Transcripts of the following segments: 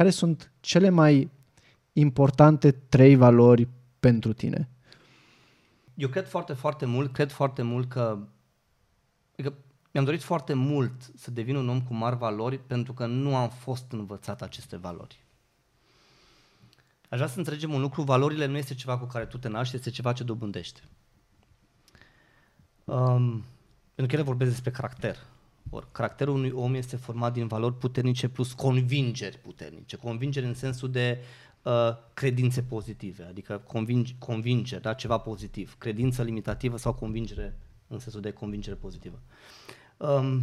care sunt cele mai importante trei valori pentru tine? Eu cred foarte, foarte mult, cred foarte mult că, adică mi-am dorit foarte mult să devin un om cu mari valori pentru că nu am fost învățat aceste valori. Aș vrea să înțelegem un lucru, valorile nu este ceva cu care tu te naști, este ceva ce dobândești. Um, pentru că ele vorbesc despre caracter. Or, caracterul unui om este format din valori puternice plus convingeri puternice. Convingeri în sensul de uh, credințe pozitive, adică convingi, convingere, da, ceva pozitiv. Credință limitativă sau convingere în sensul de convingere pozitivă. Um,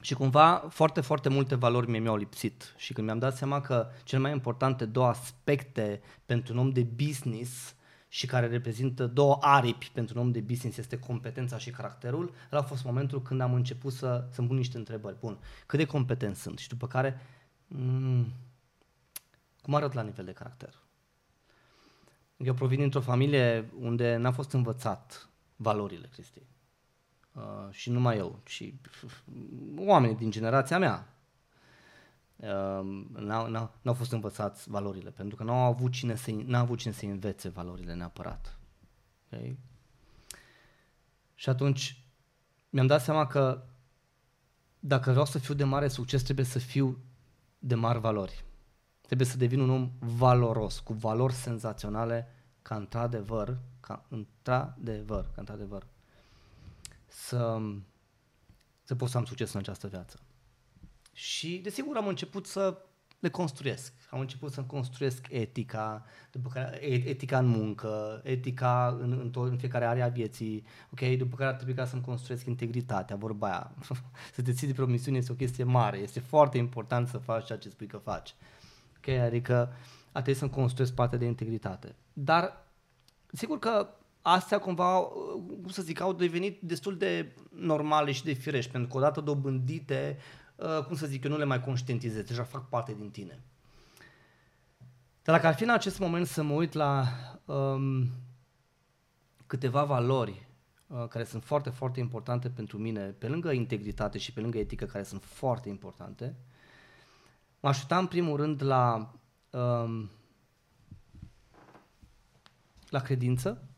și cumva foarte, foarte multe valori mie mi-au lipsit și când mi-am dat seama că cele mai importante două aspecte pentru un om de business și care reprezintă două aripi pentru un om de business este competența și caracterul, ăla a fost momentul când am început să, să-mi pun niște întrebări. Bun, cât de competent sunt? Și după care, mm, cum arăt la nivel de caracter? Eu provin dintr-o familie unde n-a fost învățat valorile, Cristi. Uh, și nu numai eu, ci oamenii din generația mea uh, n-au, n-au, n-au fost învățați valorile, pentru că n-au avut cine să, n-au avut cine să învețe valorile neapărat. Okay? Și atunci mi-am dat seama că dacă vreau să fiu de mare succes, trebuie să fiu de mari valori. Trebuie să devin un om valoros, cu valori senzaționale, ca într-adevăr, ca într-adevăr, ca într-adevăr, să, să pot să am succes în această viață. Și, desigur, am început să le construiesc. Am început să-mi construiesc etica, după care etica în muncă, etica în, în, tot, în fiecare area a vieții, ok? După care ar trebui ca să-mi construiesc integritatea, vorba aia. să te ții de promisiune este o chestie mare, este foarte important să faci ceea ce spui că faci. Ok? Adică a trebuit să-mi construiesc partea de integritate. Dar, sigur că astea cumva, cum să zic, au devenit destul de normale și de firești, pentru că odată dobândite, uh, cum să zic, eu nu le mai conștientizez, deja fac parte din tine. Dar dacă ar fi în acest moment să mă uit la um, câteva valori uh, care sunt foarte, foarte importante pentru mine, pe lângă integritate și pe lângă etică, care sunt foarte importante, m-aș uita în primul rând la, um, la credință,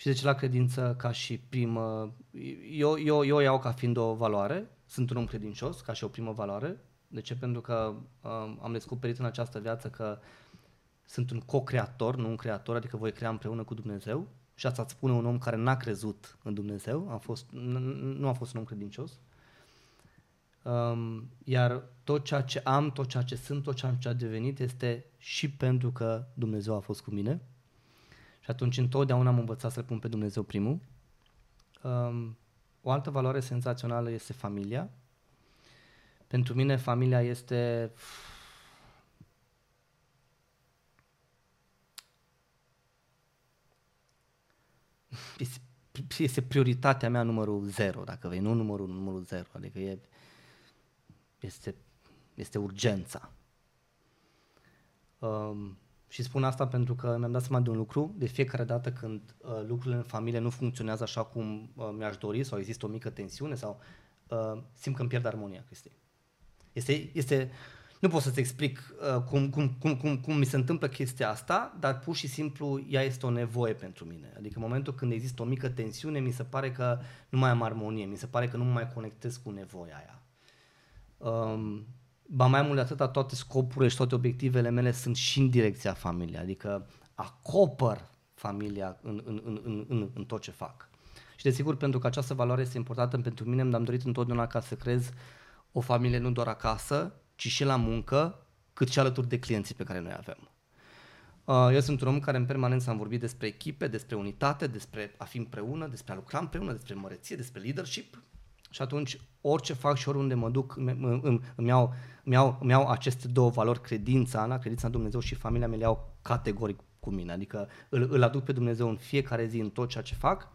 și de ce la credință ca și primă, eu, eu, eu iau ca fiind o valoare, sunt un om credincios ca și o primă valoare. De ce? Pentru că um, am descoperit în această viață că sunt un co-creator, nu un creator, adică voi crea împreună cu Dumnezeu. Și asta îți spune un om care n-a crezut în Dumnezeu, a fost, nu a fost un om credincios. Um, iar tot ceea ce am, tot ceea ce sunt, tot ceea ce a devenit este și pentru că Dumnezeu a fost cu mine și atunci întotdeauna am învățat să-L pun pe Dumnezeu primul. Um, o altă valoare senzațională este familia. Pentru mine familia este este prioritatea mea numărul zero, dacă vei, nu numărul numărul zero, adică e, este, este urgența. Um, și spun asta pentru că mi-am dat seama de un lucru. De fiecare dată când uh, lucrurile în familie nu funcționează așa cum uh, mi-aș dori sau există o mică tensiune sau uh, simt că îmi pierd armonia, Cristi. Este, este, nu pot să-ți explic uh, cum, cum, cum, cum, cum mi se întâmplă chestia asta, dar pur și simplu ea este o nevoie pentru mine. Adică în momentul când există o mică tensiune, mi se pare că nu mai am armonie, mi se pare că nu mă mai conectez cu nevoia aia. Um, ba mai mult de atâta, toate scopurile și toate obiectivele mele sunt și în direcția familiei, adică acopăr familia în, în, în, în, în, în tot ce fac. Și desigur, pentru că această valoare este importantă pentru mine, mi-am dorit întotdeauna ca să creez o familie nu doar acasă, ci și la muncă, cât și alături de clienții pe care noi avem. Uh, eu sunt un om care în permanență am vorbit despre echipe, despre unitate, despre a fi împreună, despre a lucra împreună, despre măreție, despre leadership și atunci orice fac și oriunde mă duc, îmi, îmi, îmi, iau, îmi, iau, îmi iau aceste două valori, credința, na, credința în Dumnezeu și familia mea le iau categoric cu mine. Adică îl, îl aduc pe Dumnezeu în fiecare zi în tot ceea ce fac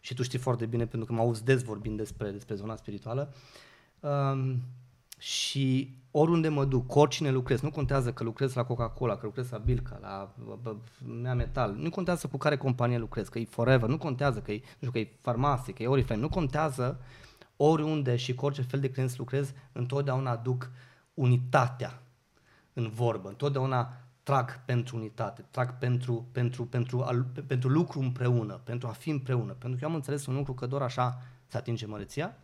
și tu știi foarte bine pentru că mă auzi des vorbind despre, despre zona spirituală. Um, și oriunde mă duc, cu oricine lucrez, nu contează că lucrez la Coca-Cola, că lucrez la Bilca, la Mea Metal, nu contează cu care companie lucrez, că e Forever, nu contează că e, nu știu, că e farmacie, că e Oriflame, nu contează oriunde și cu orice fel de clienți lucrez, întotdeauna aduc unitatea în vorbă, întotdeauna trag pentru unitate, trag pentru, pentru, pentru, pentru, pentru lucru împreună, pentru a fi împreună. Pentru că eu am înțeles un lucru că doar așa se atinge măreția.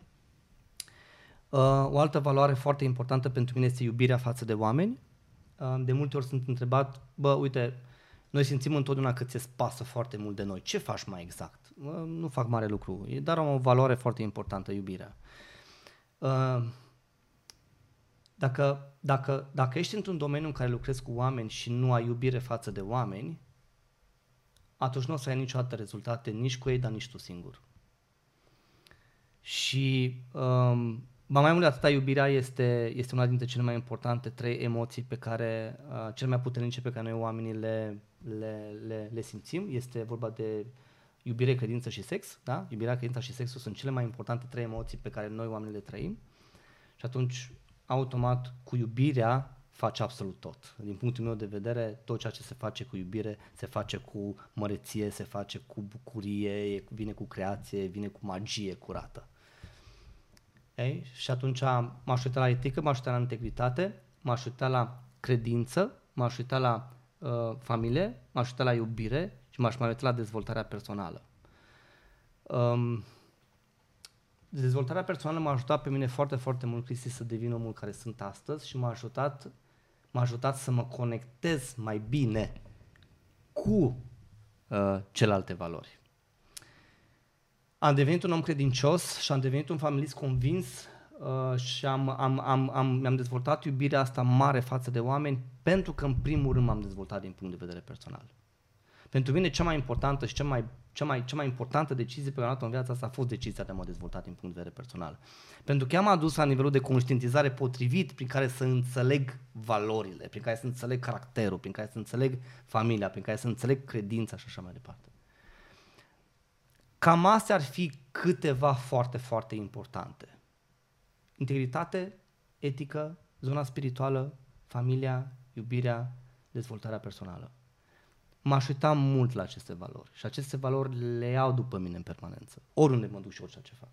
Uh, o altă valoare foarte importantă pentru mine este iubirea față de oameni. Uh, de multe ori sunt întrebat, bă, uite, noi simțim întotdeauna că ți-e pasă foarte mult de noi. Ce faci mai exact? Uh, nu fac mare lucru, e dar o valoare foarte importantă, iubirea. Uh, dacă, dacă, dacă ești într-un domeniu în care lucrezi cu oameni și nu ai iubire față de oameni, atunci nu o să ai niciodată rezultate nici cu ei, dar nici tu singur. Și um, ba mai mult de atâta, iubirea este, este una dintre cele mai importante trei emoții pe care, uh, cele mai puternice pe care noi oamenii le, le, le, le simțim. Este vorba de iubire, credință și sex. Da? Iubirea, credința și sexul sunt cele mai importante trei emoții pe care noi oamenii le trăim. Și atunci automat cu iubirea faci absolut tot. Din punctul meu de vedere, tot ceea ce se face cu iubire se face cu măreție, se face cu bucurie, vine cu creație, vine cu magie curată. Ei? Și atunci m-aș uita la etică, m-aș uita la integritate, m-aș uita la credință, m-aș uita la uh, familie, m-aș uita la iubire și m-aș mai uita la dezvoltarea personală. Um, dezvoltarea personală m-a ajutat pe mine foarte, foarte mult, Cristi, să devin omul care sunt astăzi și m-a ajutat, m-a ajutat să mă conectez mai bine cu uh, celelalte valori. Am devenit un om credincios și am devenit un familist convins uh, și am, am, am, am, mi-am dezvoltat iubirea asta mare față de oameni pentru că în primul rând m-am dezvoltat din punct de vedere personal. Pentru mine cea mai importantă și cea mai, cea mai, cea mai importantă decizie pe care am luat-o în viața asta a fost decizia de a mă dezvolta din punct de vedere personal. Pentru că am adus la nivelul de conștientizare potrivit prin care să înțeleg valorile, prin care să înțeleg caracterul, prin care să înțeleg familia, prin care să înțeleg credința și așa mai departe. Cam astea ar fi câteva foarte, foarte importante. Integritate, etică, zona spirituală, familia, iubirea, dezvoltarea personală m-aș uita mult la aceste valori și aceste valori le iau după mine în permanență, oriunde mă duc și orice ce fac.